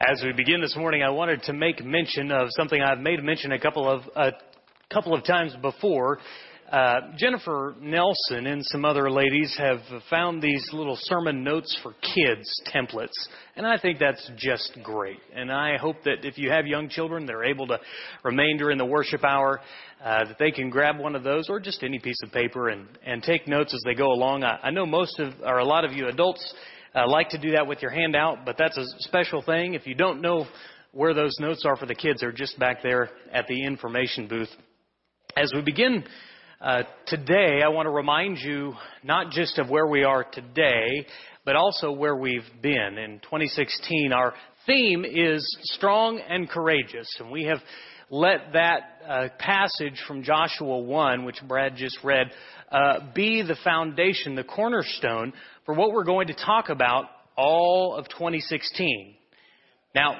As we begin this morning, I wanted to make mention of something I've made mention a couple of a couple of times before. Uh, Jennifer Nelson and some other ladies have found these little sermon notes for kids templates, and I think that's just great. And I hope that if you have young children, they're able to remain during the worship hour, uh, that they can grab one of those or just any piece of paper and and take notes as they go along. I, I know most of or a lot of you adults uh, like to do that with your handout, but that's a special thing. If you don't know where those notes are for the kids, they're just back there at the information booth. As we begin uh, today, I want to remind you not just of where we are today, but also where we've been. In 2016, our theme is strong and courageous, and we have let that uh, passage from Joshua 1, which Brad just read, uh, be the foundation, the cornerstone for what we're going to talk about all of 2016. Now,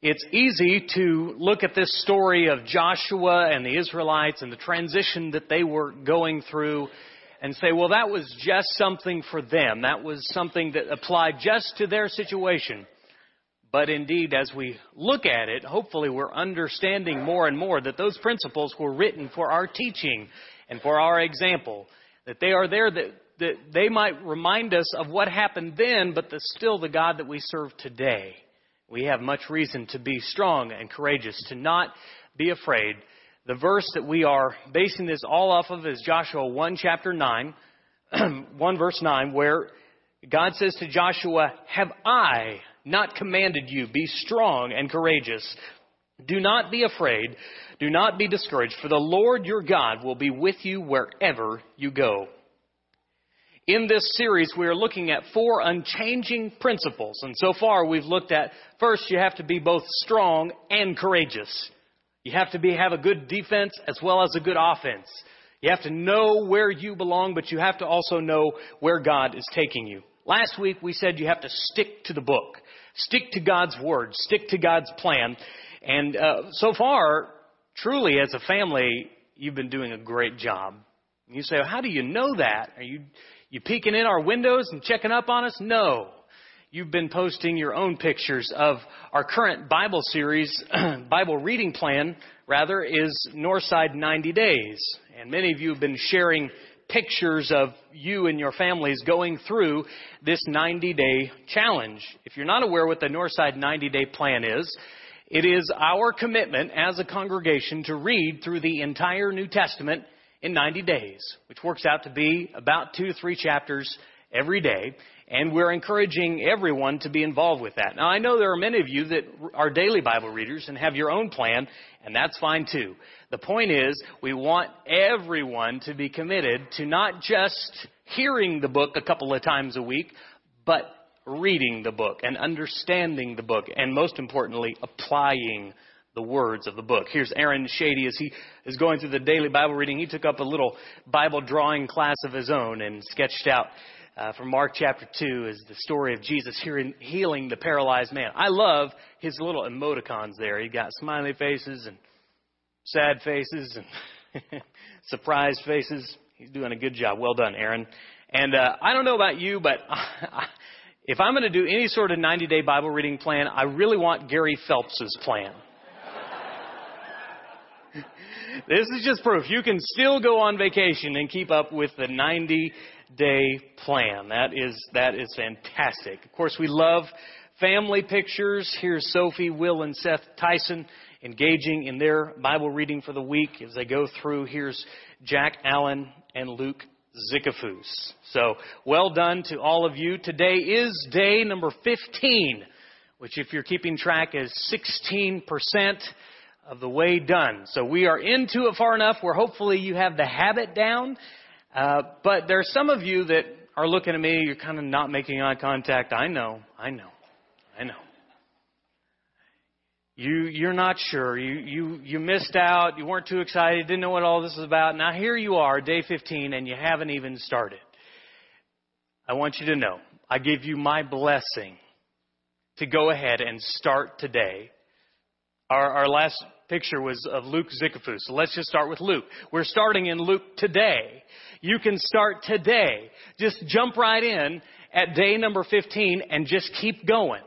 it's easy to look at this story of Joshua and the Israelites and the transition that they were going through and say, well, that was just something for them. That was something that applied just to their situation. But indeed, as we look at it, hopefully we're understanding more and more that those principles were written for our teaching and for our example. That they are there that that they might remind us of what happened then, but the, still the God that we serve today. We have much reason to be strong and courageous, to not be afraid. The verse that we are basing this all off of is Joshua 1 chapter 9, 1 verse 9, where God says to Joshua, Have I not commanded you, be strong and courageous? Do not be afraid, do not be discouraged, for the Lord your God will be with you wherever you go. In this series, we are looking at four unchanging principles. And so far, we've looked at first, you have to be both strong and courageous. You have to be, have a good defense as well as a good offense. You have to know where you belong, but you have to also know where God is taking you. Last week, we said you have to stick to the book, stick to God's word, stick to God's plan. And uh, so far, truly, as a family, you've been doing a great job. You say, well, how do you know that? Are you you peeking in our windows and checking up on us? No. You've been posting your own pictures of our current Bible series, Bible reading plan, rather, is Northside 90 Days. And many of you have been sharing pictures of you and your families going through this 90 day challenge. If you're not aware what the Northside 90 day plan is, it is our commitment as a congregation to read through the entire New Testament in 90 days, which works out to be about two to three chapters every day. And we're encouraging everyone to be involved with that. Now, I know there are many of you that are daily Bible readers and have your own plan, and that's fine too. The point is, we want everyone to be committed to not just hearing the book a couple of times a week, but reading the book and understanding the book, and most importantly, applying the words of the book. Here's Aaron Shady as he is going through the daily Bible reading. He took up a little Bible drawing class of his own and sketched out uh, from Mark chapter 2 is the story of Jesus healing the paralyzed man. I love his little emoticons there. He got smiley faces and sad faces and surprised faces. He's doing a good job. Well done, Aaron. And uh, I don't know about you, but if I'm going to do any sort of 90 day Bible reading plan, I really want Gary Phelps's plan. this is just proof. You can still go on vacation and keep up with the 90 day plan. That is, that is fantastic. Of course, we love family pictures. Here's Sophie, Will, and Seth Tyson engaging in their Bible reading for the week as they go through. Here's Jack Allen and Luke Zickafoose. So, well done to all of you. Today is day number 15, which if you're keeping track is 16% of the way done. So we are into it far enough where hopefully you have the habit down. Uh, but there are some of you that are looking at me, you're kind of not making eye contact. I know, I know, I know. You, you're not sure. You, you, you missed out. You weren't too excited. Didn't know what all this is about. Now here you are, day 15, and you haven't even started. I want you to know, I give you my blessing to go ahead and start today. Our, our last picture was of Luke Zickafoose. So let's just start with Luke. We're starting in Luke today. You can start today. Just jump right in at day number 15 and just keep going.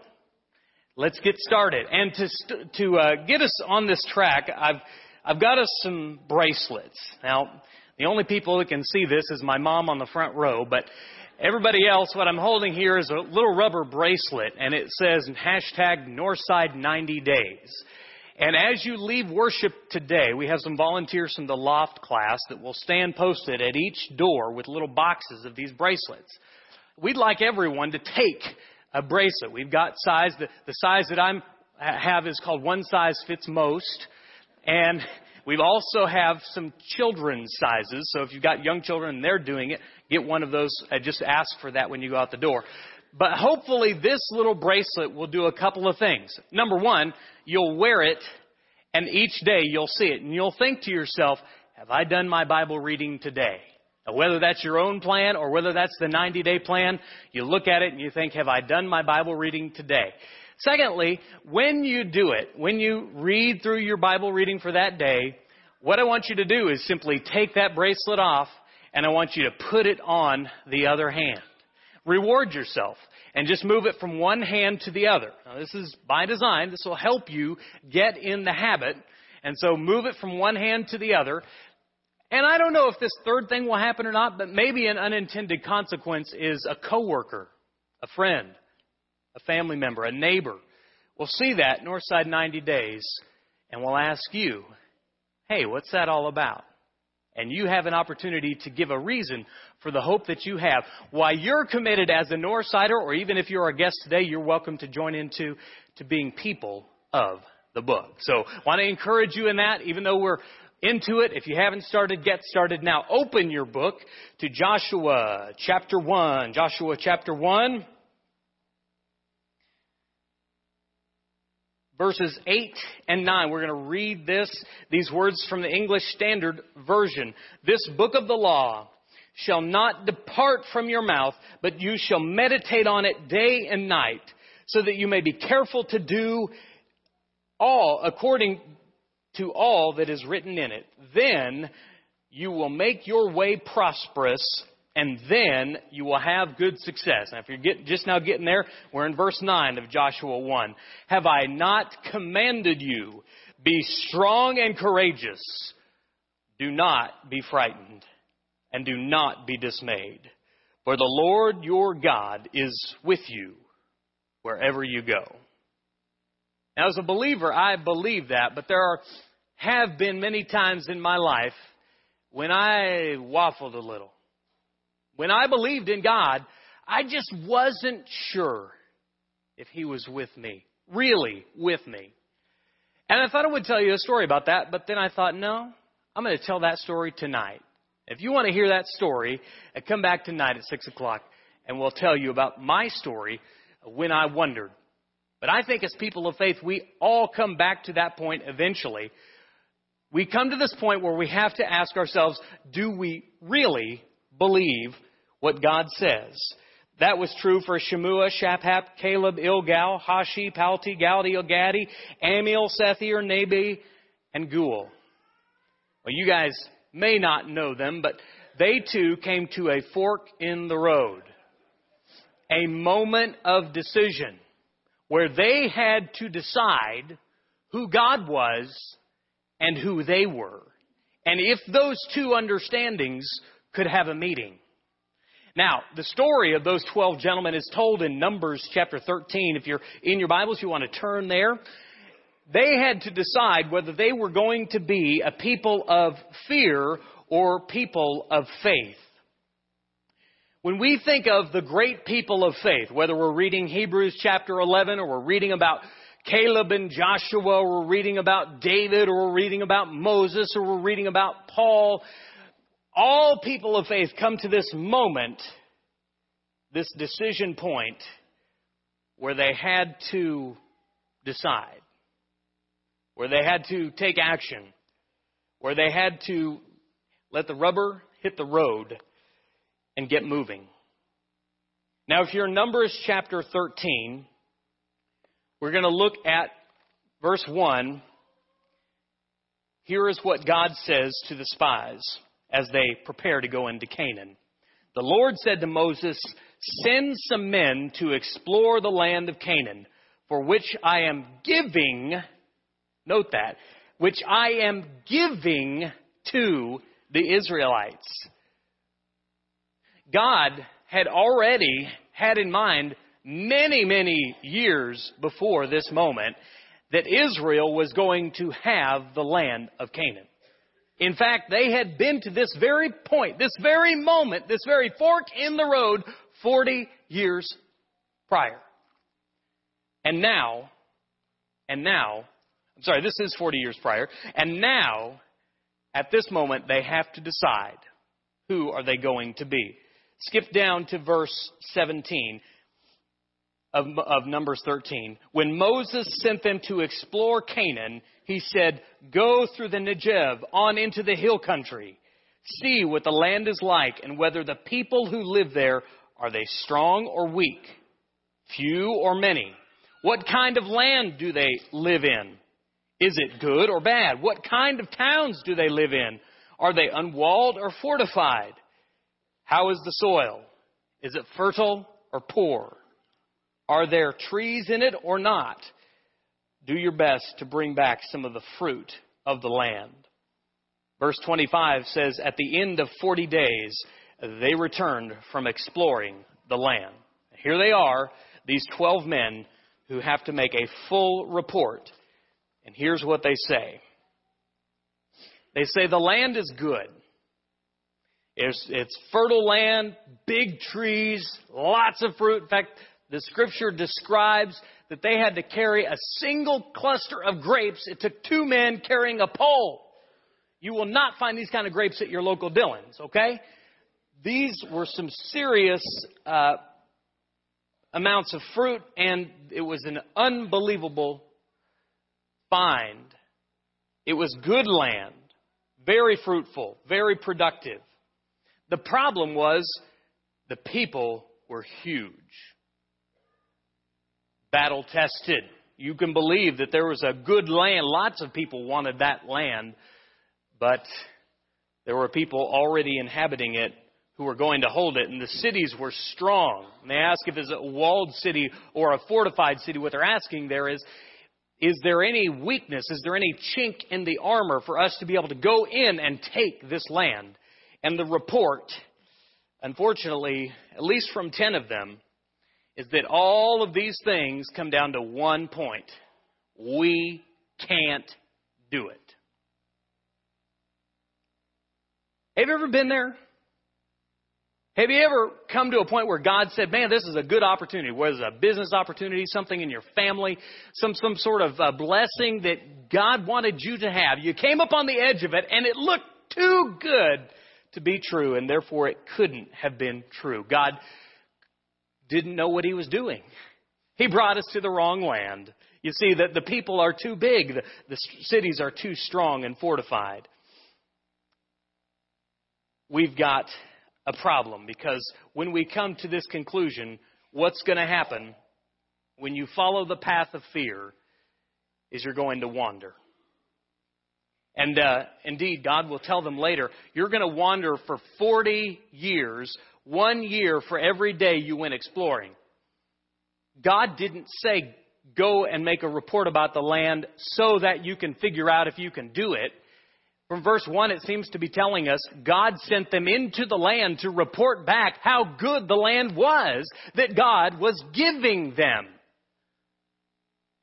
let's get started. And to st- to uh, get us on this track, I've I've got us some bracelets. Now, the only people that can see this is my mom on the front row, but everybody else, what I'm holding here is a little rubber bracelet, and it says hashtag Northside 90 days. And as you leave worship today, we have some volunteers from the Loft class that will stand posted at each door with little boxes of these bracelets. We'd like everyone to take a bracelet. We've got size, the, the size that I have is called one size fits most. And we also have some children's sizes. So if you've got young children and they're doing it, get one of those. Uh, just ask for that when you go out the door. But hopefully this little bracelet will do a couple of things. Number one, you'll wear it and each day you'll see it and you'll think to yourself, have I done my Bible reading today? Now, whether that's your own plan or whether that's the 90 day plan, you look at it and you think, have I done my Bible reading today? Secondly, when you do it, when you read through your Bible reading for that day, what I want you to do is simply take that bracelet off and I want you to put it on the other hand. Reward yourself and just move it from one hand to the other. Now, this is by design. This will help you get in the habit. And so move it from one hand to the other. And I don't know if this third thing will happen or not, but maybe an unintended consequence is a coworker, a friend, a family member, a neighbor will see that Northside 90 days and will ask you, hey, what's that all about? And you have an opportunity to give a reason for the hope that you have. Why you're committed as a Northsider, or even if you're a guest today, you're welcome to join into to being people of the book. So I want to encourage you in that, even though we're into it. If you haven't started, get started now. Open your book to Joshua chapter 1. Joshua chapter 1. Verses 8 and 9. We're going to read this, these words from the English Standard Version. This book of the law shall not depart from your mouth, but you shall meditate on it day and night, so that you may be careful to do all according to all that is written in it. Then you will make your way prosperous and then you will have good success. Now, if you're get, just now getting there, we're in verse 9 of Joshua 1. Have I not commanded you? Be strong and courageous. Do not be frightened, and do not be dismayed. For the Lord your God is with you wherever you go. Now, as a believer, I believe that, but there are, have been many times in my life when I waffled a little when I believed in God, I just wasn't sure if He was with me, really with me. And I thought I would tell you a story about that, but then I thought, no, I'm going to tell that story tonight. If you want to hear that story, uh, come back tonight at 6 o'clock and we'll tell you about my story when I wondered. But I think as people of faith, we all come back to that point eventually. We come to this point where we have to ask ourselves, do we really believe what God says. That was true for Shemua, Shaphat, Caleb, Ilgal, Hashi, Palti, Galdi, Gaddi, Ammiel, Sethur, Nahbi, and Gul. Well, you guys may not know them, but they too came to a fork in the road. A moment of decision where they had to decide who God was and who they were. And if those two understandings could have a meeting. Now, the story of those 12 gentlemen is told in Numbers chapter 13. If you're in your Bibles, you want to turn there. They had to decide whether they were going to be a people of fear or people of faith. When we think of the great people of faith, whether we're reading Hebrews chapter 11 or we're reading about Caleb and Joshua, or we're reading about David, or we're reading about Moses, or we're reading about Paul, all people of faith come to this moment, this decision point, where they had to decide, where they had to take action, where they had to let the rubber hit the road and get moving. Now, if you're in Numbers chapter 13, we're going to look at verse 1. Here is what God says to the spies as they prepare to go into Canaan. The Lord said to Moses, Send some men to explore the land of Canaan, for which I am giving, note that, which I am giving to the Israelites. God had already had in mind many, many years before this moment that Israel was going to have the land of Canaan. In fact, they had been to this very point, this very moment, this very fork in the road 40 years prior. And now, and now, I'm sorry, this is 40 years prior, and now, at this moment, they have to decide who are they going to be. Skip down to verse 17 of, of Numbers 13. When Moses sent them to explore Canaan, he said, Go through the Negev on into the hill country. See what the land is like and whether the people who live there are they strong or weak, few or many. What kind of land do they live in? Is it good or bad? What kind of towns do they live in? Are they unwalled or fortified? How is the soil? Is it fertile or poor? Are there trees in it or not? Do your best to bring back some of the fruit of the land. Verse 25 says, At the end of 40 days, they returned from exploring the land. Here they are, these 12 men who have to make a full report. And here's what they say They say, The land is good. It's, it's fertile land, big trees, lots of fruit. In fact, the scripture describes that they had to carry a single cluster of grapes. It took two men carrying a pole. You will not find these kind of grapes at your local Dillons, okay? These were some serious uh, amounts of fruit, and it was an unbelievable find. It was good land, very fruitful, very productive. The problem was the people were huge battle tested. You can believe that there was a good land. Lots of people wanted that land, but there were people already inhabiting it who were going to hold it, and the cities were strong. And they ask if it's a walled city or a fortified city. What they're asking there is, is there any weakness? Is there any chink in the armor for us to be able to go in and take this land? And the report, unfortunately, at least from 10 of them, is that all of these things come down to one point. We can't do it. Have you ever been there? Have you ever come to a point where God said, man, this is a good opportunity, whether it's a business opportunity, something in your family, some, some sort of blessing that God wanted you to have. You came up on the edge of it and it looked too good to be true and therefore it couldn't have been true. God didn't know what he was doing. He brought us to the wrong land. You see that the people are too big, the, the cities are too strong and fortified. We've got a problem because when we come to this conclusion, what's going to happen when you follow the path of fear is you're going to wander. And uh, indeed, God will tell them later, you're going to wander for 40 years one year for every day you went exploring. God didn't say, go and make a report about the land so that you can figure out if you can do it. From verse 1, it seems to be telling us God sent them into the land to report back how good the land was that God was giving them.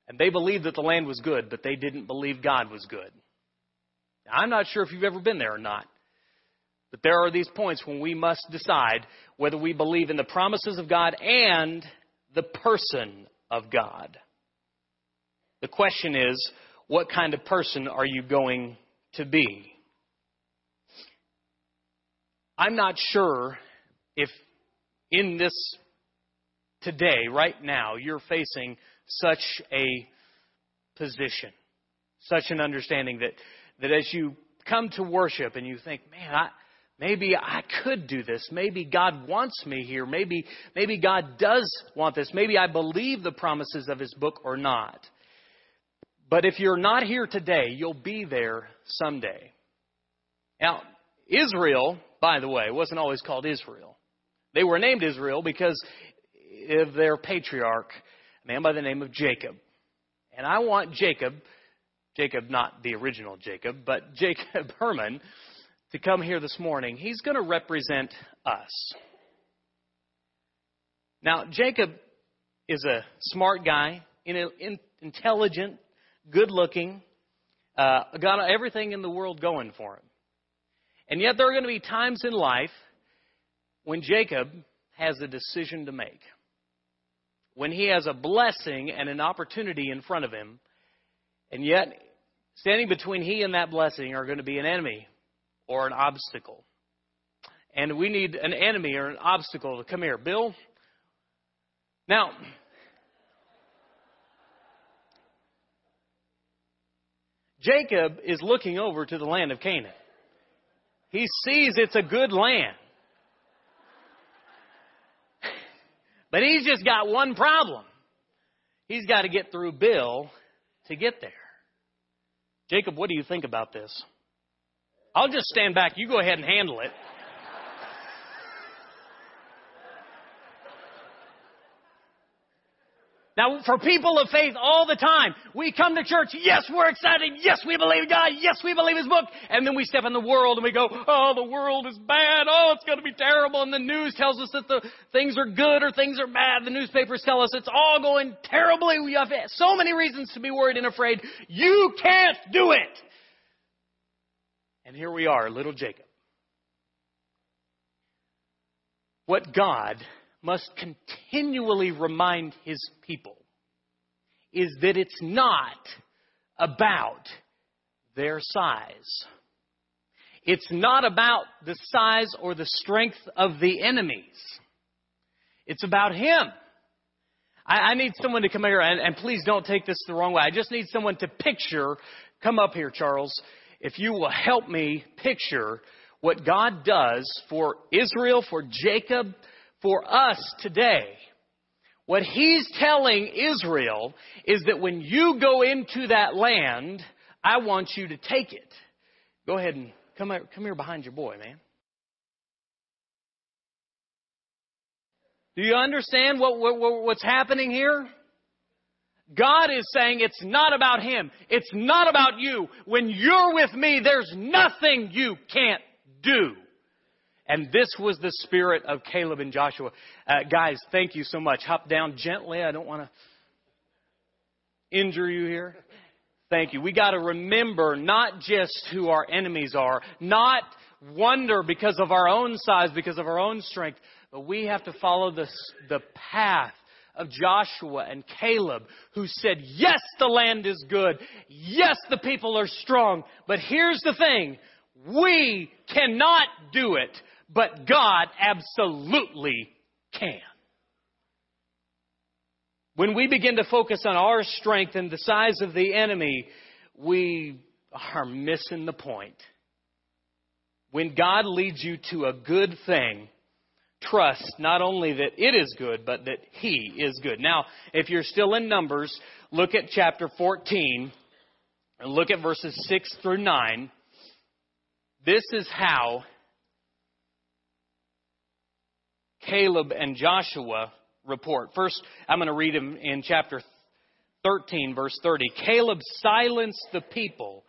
And they believed that the land was good, but they didn't believe God was good. Now, I'm not sure if you've ever been there or not. But there are these points when we must decide whether we believe in the promises of God and the person of God. The question is, what kind of person are you going to be? I'm not sure if in this today, right now, you're facing such a position, such an understanding that, that as you come to worship and you think, man, I, Maybe I could do this. Maybe God wants me here. Maybe, maybe God does want this. Maybe I believe the promises of His book or not. But if you're not here today, you'll be there someday. Now, Israel, by the way, wasn't always called Israel. They were named Israel because of their patriarch, a man by the name of Jacob. And I want Jacob, Jacob, not the original Jacob, but Jacob Herman, to come here this morning. He's going to represent us. Now, Jacob is a smart guy, intelligent, good looking, uh, got everything in the world going for him. And yet, there are going to be times in life when Jacob has a decision to make. When he has a blessing and an opportunity in front of him, and yet, standing between he and that blessing are going to be an enemy or an obstacle. And we need an enemy or an obstacle to come here. Bill, now, Jacob is looking over to the land of Canaan. He sees it's a good land. But he's just got one problem. He's got to get through Bill to get there. Jacob, what do you think about this? I'll just stand back. You go ahead and handle it. Now, for people of faith all the time, we come to church, yes, we're excited, yes, we believe God, yes, we believe His book, and then we step in the world and we go, oh, the world is bad, oh, it's going to be terrible, and the news tells us that the things are good or things are bad, the newspapers tell us it's all going terribly, we have so many reasons to be worried and afraid, you can't do it! And here we are, little Jacob. What God must continually remind his people is that it's not about their size. It's not about the size or the strength of the enemies. It's about him. I, I need someone to come here, and, and please don't take this the wrong way. I just need someone to picture, come up here, Charles, if you will help me picture what God does for Israel, for Jacob, for us today. What he's telling Israel is that when you go into that land, I want you to take it. Go ahead and come here, come here behind your boy, man. Do you understand what, what, what's happening here? God is saying it's not about Him. It's not about you. When you're with me, there's nothing you can't do. And this was the spirit of Caleb and Joshua. Uh, guys, thank you so much. Hop down gently. I don't want to injure you here. Thank you. We got to remember not just who our enemies are, not wonder because of our own size, because of our own strength, but we have to follow the, the path of Joshua and Caleb who said, yes, the land is good. Yes, the people are strong. But here's the thing. We cannot do it but God absolutely can. When we begin to focus on our strength and the size of the enemy, we are missing the point. When God leads you to a good thing, trust not only that it is good, but that He is good. Now, if you're still in Numbers, look at chapter 14 and look at verses 6 through 9. This is how Caleb and Joshua report. First, I'm going to read them in chapter 13, verse 30. Caleb silenced the people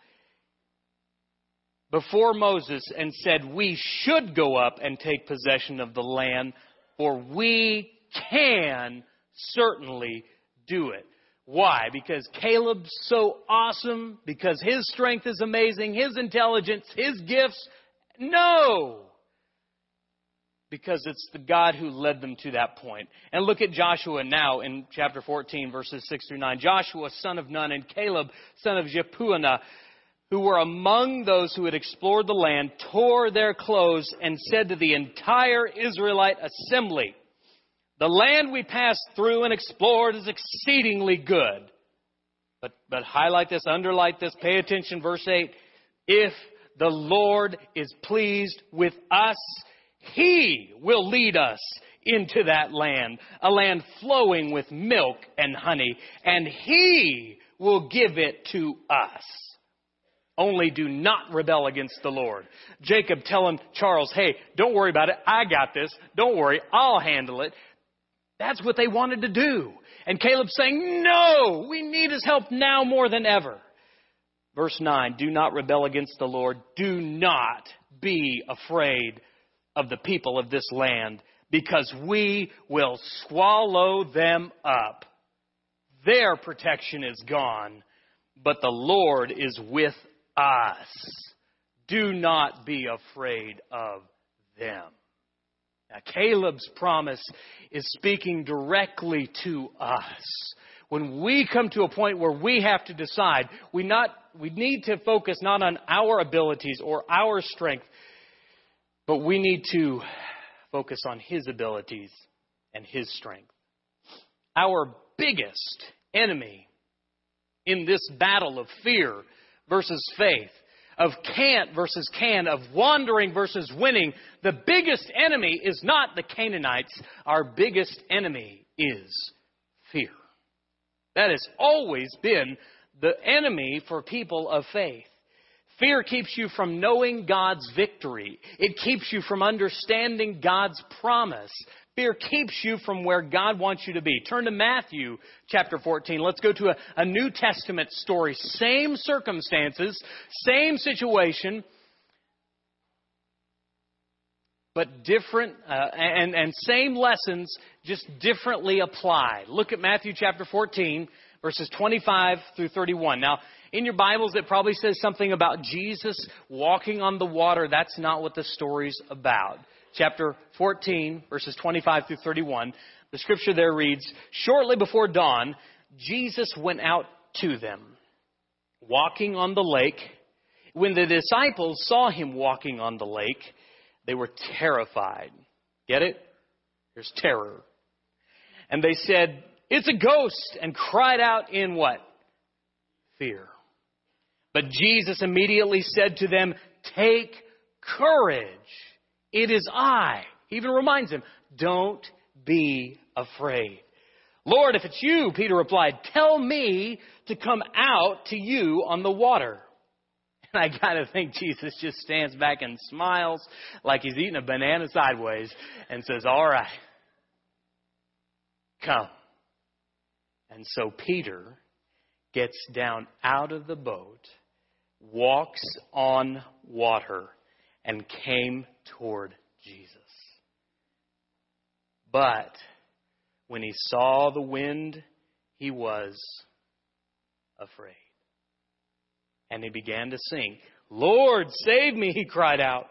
before Moses and said, We should go up and take possession of the land, for we can certainly do it. Why? Because Caleb's so awesome, because his strength is amazing, his intelligence, his gifts. No! Because it's the God who led them to that point. And look at Joshua now in chapter 14, verses 6 through 9. Joshua, son of Nun, and Caleb, son of Jephunneh, who were among those who had explored the land, tore their clothes and said to the entire Israelite assembly, The land we passed through and explored is exceedingly good. But, but highlight this, underline this, pay attention, verse 8. If the Lord is pleased with us, he will lead us into that land, a land flowing with milk and honey, and He will give it to us. Only do not rebel against the Lord. Jacob telling Charles, hey, don't worry about it. I got this. Don't worry. I'll handle it. That's what they wanted to do. And Caleb saying, No, we need his help now more than ever. Verse 9 Do not rebel against the Lord. Do not be afraid of the people of this land, because we will swallow them up. Their protection is gone, but the Lord is with us. Do not be afraid of them. Now, Caleb's promise is speaking directly to us. When we come to a point where we have to decide, we, not, we need to focus not on our abilities or our strength, but we need to focus on His abilities and His strength. Our biggest enemy in this battle of fear versus faith of can't versus can, of wandering versus winning, the biggest enemy is not the Canaanites. Our biggest enemy is fear. That has always been the enemy for people of faith. Fear keeps you from knowing God's victory. It keeps you from understanding God's promise. Fear keeps you from where God wants you to be. Turn to Matthew chapter 14. Let's go to a, a New Testament story. Same circumstances, same situation, but different, uh, and, and same lessons, just differently applied. Look at Matthew chapter 14, verses 25 through 31. Now, in your Bibles, it probably says something about Jesus walking on the water. That's not what the story's about chapter 14, verses 25 through 31, the scripture there reads Shortly before dawn, Jesus went out to them, walking on the lake. When the disciples saw him walking on the lake, they were terrified. Get it? There's terror. And they said, It's a ghost, and cried out in what? Fear. But Jesus immediately said to them, Take courage. It is I. He even reminds him, don't be afraid. Lord, if it's you, Peter replied, tell me to come out to you on the water. And I gotta think Jesus just stands back and smiles like he's eating a banana sideways and says, all right, come. And so Peter gets down out of the boat, walks on water, and came toward Jesus. But when he saw the wind, he was afraid. And he began to sink. Lord, save me, he cried out.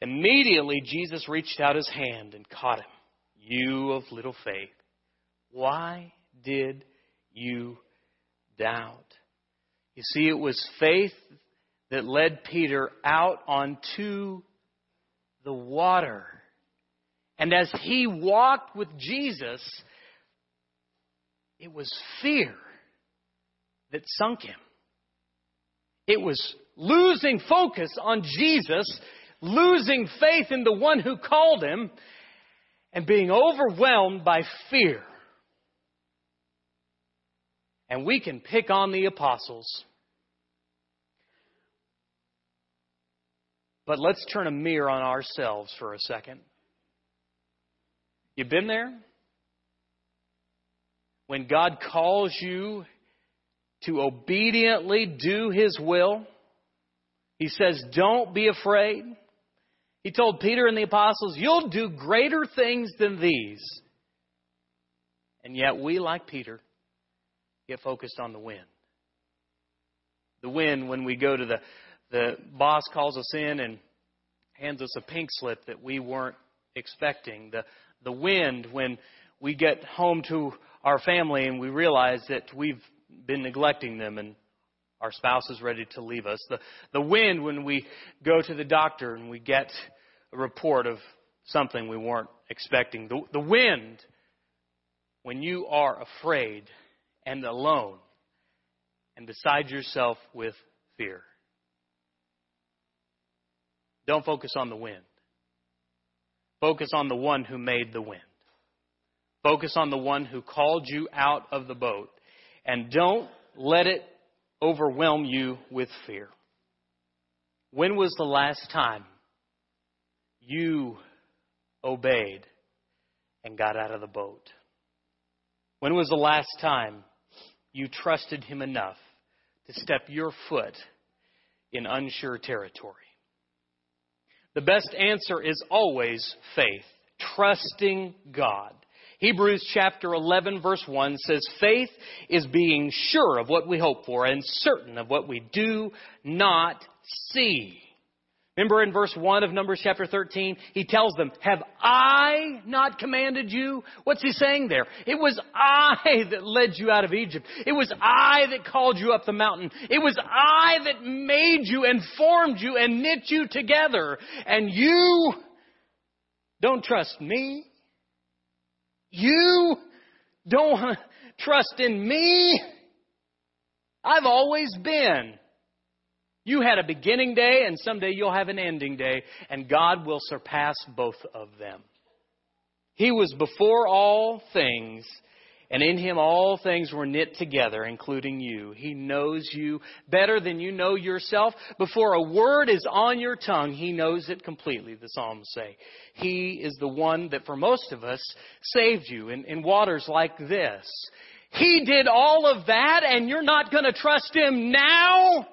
Immediately, Jesus reached out his hand and caught him. You of little faith, why did you doubt? You see, it was faith that led Peter out onto the water. And as he walked with Jesus, it was fear that sunk him. It was losing focus on Jesus, losing faith in the one who called him, and being overwhelmed by fear. And we can pick on the apostles But let's turn a mirror on ourselves for a second. You've been there? When God calls you to obediently do His will, He says, Don't be afraid. He told Peter and the apostles, You'll do greater things than these. And yet we, like Peter, get focused on the wind. The wind when we go to the the boss calls us in and hands us a pink slip that we weren't expecting. The, the wind when we get home to our family and we realize that we've been neglecting them and our spouse is ready to leave us. The, the wind when we go to the doctor and we get a report of something we weren't expecting. The, the wind when you are afraid and alone and beside yourself with fear. Don't focus on the wind. Focus on the one who made the wind. Focus on the one who called you out of the boat. And don't let it overwhelm you with fear. When was the last time you obeyed and got out of the boat? When was the last time you trusted Him enough to step your foot in unsure territory? The best answer is always faith, trusting God. Hebrews chapter 11 verse 1 says, Faith is being sure of what we hope for and certain of what we do not see. Remember in verse 1 of Numbers chapter 13, he tells them, Have I not commanded you? What's he saying there? It was I that led you out of Egypt. It was I that called you up the mountain. It was I that made you and formed you and knit you together. And you don't trust me? You don't trust in me? I've always been. You had a beginning day, and someday you'll have an ending day, and God will surpass both of them. He was before all things, and in him all things were knit together, including you. He knows you better than you know yourself. Before a word is on your tongue, he knows it completely, the Psalms say. He is the one that for most of us saved you in, in waters like this. He did all of that, and you're not going to trust him now?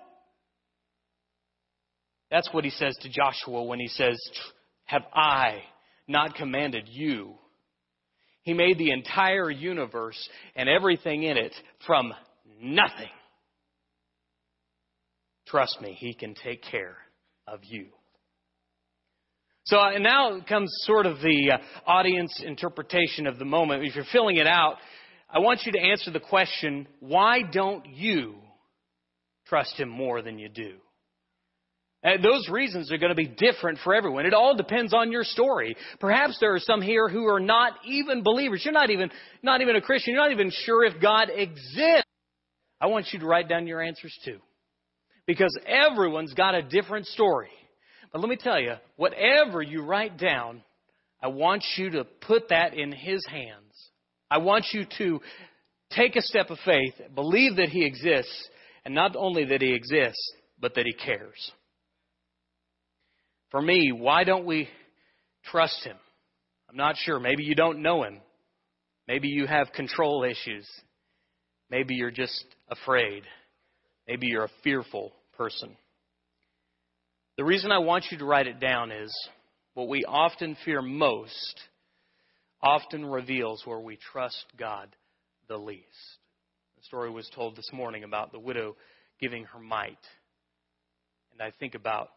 That's what he says to Joshua when he says, Have I not commanded you? He made the entire universe and everything in it from nothing. Trust me, he can take care of you. So uh, now comes sort of the uh, audience interpretation of the moment. If you're filling it out, I want you to answer the question, why don't you trust him more than you do? And those reasons are going to be different for everyone. It all depends on your story. Perhaps there are some here who are not even believers. You're not even, not even a Christian. You're not even sure if God exists. I want you to write down your answers too. Because everyone's got a different story. But let me tell you, whatever you write down, I want you to put that in His hands. I want you to take a step of faith, believe that He exists, and not only that He exists, but that He cares. For me, why don't we trust Him? I'm not sure. Maybe you don't know Him. Maybe you have control issues. Maybe you're just afraid. Maybe you're a fearful person. The reason I want you to write it down is what we often fear most often reveals where we trust God the least. The story was told this morning about the widow giving her mite. And I think about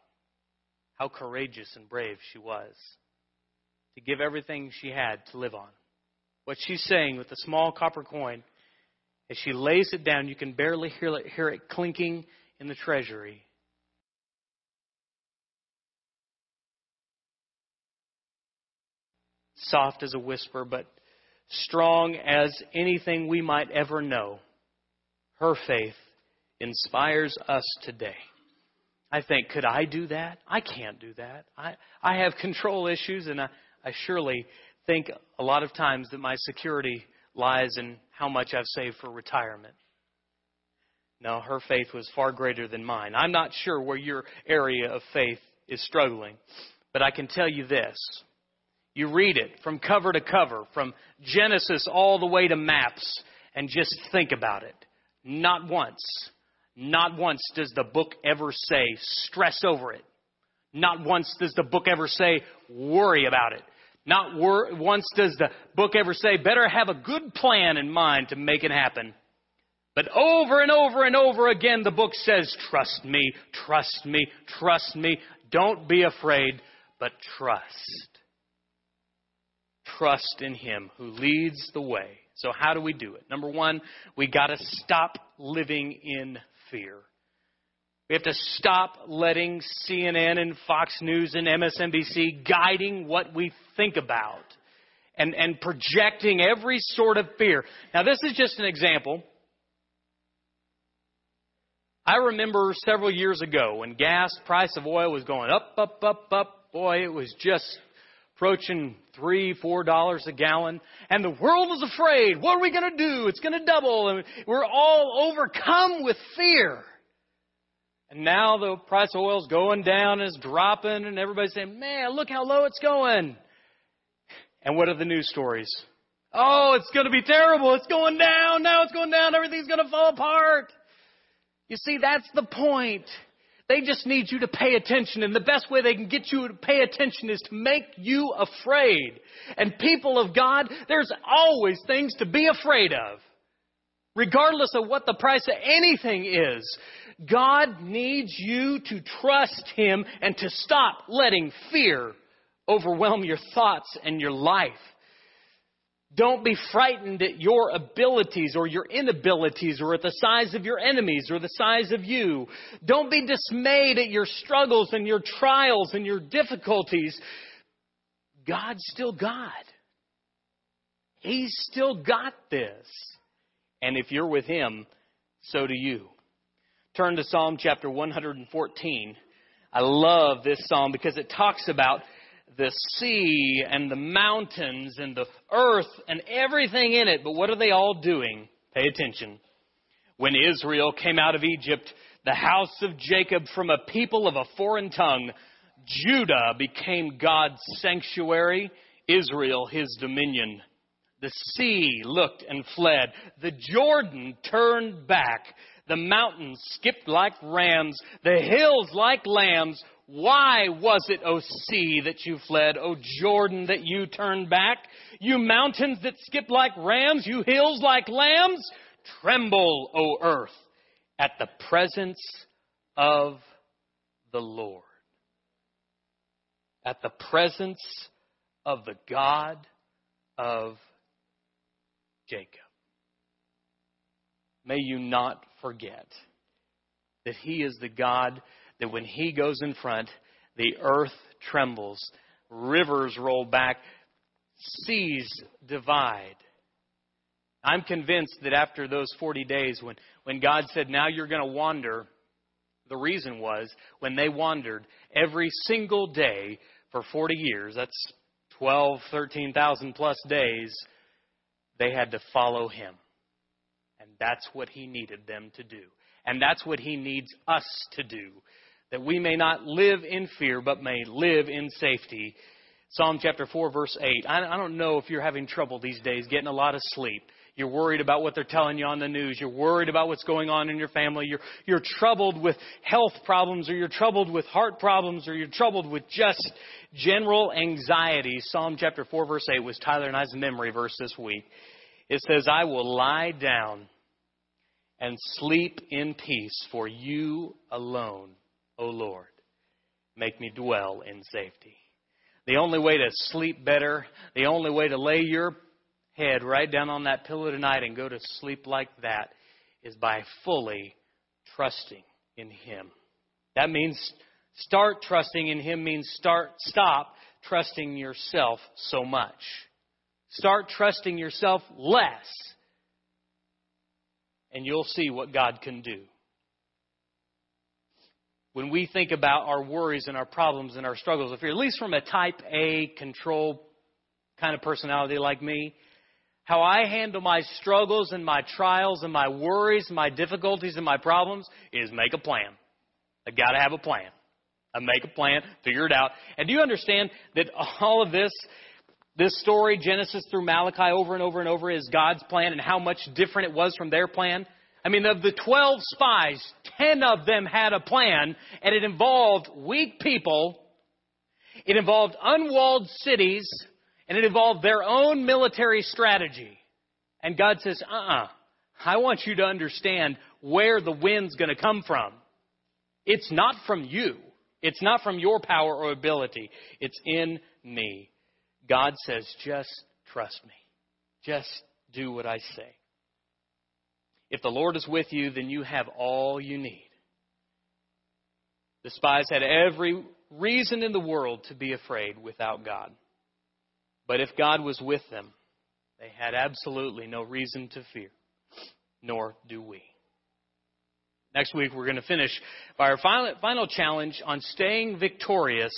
how courageous and brave she was to give everything she had to live on. What she's saying with the small copper coin, as she lays it down, you can barely hear it, hear it clinking in the treasury. Soft as a whisper, but strong as anything we might ever know. Her faith inspires us today. I think, could I do that? I can't do that. I, I have control issues, and I, I surely think a lot of times that my security lies in how much I've saved for retirement. No, her faith was far greater than mine. I'm not sure where your area of faith is struggling, but I can tell you this. You read it from cover to cover, from Genesis all the way to maps, and just think about it. Not once not once does the book ever say, stress over it. Not once does the book ever say, worry about it. Not wor- once does the book ever say, better have a good plan in mind to make it happen. But over and over and over again, the book says, trust me, trust me, trust me. Don't be afraid, but trust. Trust in Him who leads the way. So how do we do it? Number one, we gotta stop living in fear. We have to stop letting CNN and Fox News and MSNBC guiding what we think about and, and projecting every sort of fear. Now, this is just an example. I remember several years ago when gas price of oil was going up, up, up, up. Boy, it was just approaching three, four dollars a gallon, and the world was afraid. What are we going to do? It's going to double, and we're all overcome with fear. And now the price of oil is going down it's dropping, and everybody's saying, "Man, look how low it's going." And what are the news stories? Oh, it's going to be terrible. It's going down. Now it's going down. Everything's going to fall apart. You see, that's the point. They just need you to pay attention. And the best way they can get you to pay attention is to make you afraid. And people of God, there's always things to be afraid of. Regardless of what the price of anything is. God needs you to trust Him and to stop letting fear overwhelm your thoughts and your life. Don't be frightened at your abilities or your inabilities or at the size of your enemies or the size of you. Don't be dismayed at your struggles and your trials and your difficulties. God's still God. He's still got this. And if you're with Him, so do you. Turn to Psalm chapter 114. I love this psalm because it talks about the sea and the mountains and the earth and everything in it. But what are they all doing? Pay attention. When Israel came out of Egypt, the house of Jacob from a people of a foreign tongue, Judah became God's sanctuary, Israel his dominion. The sea looked and fled. The Jordan turned back. The mountains skipped like rams. The hills like lambs. Why was it, O sea, that you fled? O Jordan, that you turned back? You mountains that skip like rams, you hills like lambs? Tremble, O earth, at the presence of the Lord. At the presence of the God of Jacob. May you not forget that He is the God that when he goes in front, the earth trembles, rivers roll back, seas divide. I'm convinced that after those 40 days, when, when God said, Now you're going to wander, the reason was when they wandered every single day for 40 years, that's 12, 13,000 plus days, they had to follow him. And that's what he needed them to do. And that's what he needs us to do that we may not live in fear, but may live in safety. Psalm chapter 4, verse 8. I, don't know if you're having trouble these days getting a lot of sleep. You're worried about what they're telling you on the news. You're worried about what's going on in your family. You're, you're troubled with health problems, or you're troubled with heart problems, or you're troubled with just general anxiety. Psalm chapter 4, verse 8 was Tyler and I's memory verse this week. It says, I will lie down and sleep in peace, for you alone O Lord, make me dwell in safety. The only way to sleep better, the only way to lay your head right down on that pillow tonight and go to sleep like that is by fully trusting in Him. That means start trusting in Him means start, stop trusting yourself so much. Start trusting yourself less, and you'll see what God can do when we think about our worries and our problems and our struggles, if you're at least from a type A control kind of personality like me, how I handle my struggles and my trials and my worries, and my difficulties and my problems is make a plan. I gotta have a plan. I make a plan, figure it out. And do you understand that all of this, this story, Genesis through Malachi, over and over and over, is God's plan and how much different it was from their plan? I mean, of the 12 spies, 10 of them had a plan, and it involved weak people, it involved unwalled cities, and it involved their own military strategy. And God says, uh uh-uh, uh I want you to understand where the wind's going to come from. It's not from you. It's not from your power or ability. It's in me. God says, just trust me. Just do what I say. If the Lord is with you, then you have all you need. The spies had every reason in the world to be afraid without God. But if God was with them, they had absolutely no reason to fear, nor do we. Next week, we're going to finish by our final, final challenge on staying victorious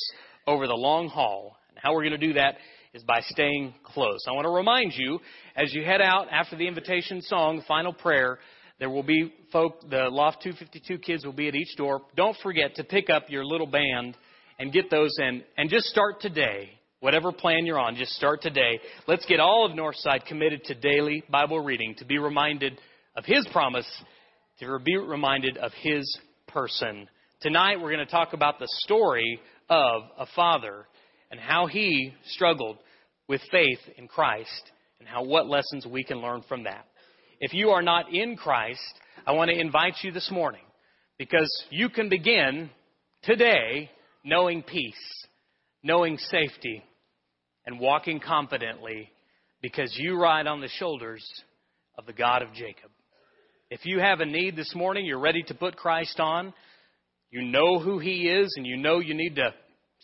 over the long haul. And how we're going to do that is by staying close. I want to remind you, as you head out after the invitation song, final prayer, there will be folk, the Loft 252 kids will be at each door. Don't forget to pick up your little band and get those in. And just start today whatever plan you're on, just start today. Let's get all of Northside committed to daily Bible reading, to be reminded of His promise, to be reminded of His person. Tonight, we're going to talk about the story of a father and how he struggled with faith in Christ and how what lessons we can learn from that. If you are not in Christ, I want to invite you this morning because you can begin today knowing peace, knowing safety, and walking confidently because you ride on the shoulders of the God of Jacob. If you have a need this morning, you're ready to put Christ on, you know who He is, and you know you need to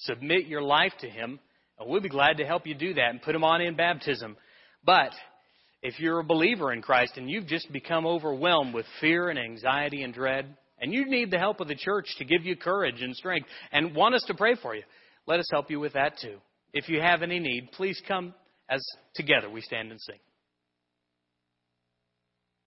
submit your life to Him, and we'll be glad to help you do that and put Him on in baptism. But if you're a believer in Christ and you've just become overwhelmed with fear and anxiety and dread, and you need the help of the church to give you courage and strength and want us to pray for you, let us help you with that too. If you have any need, please come as together we stand and sing.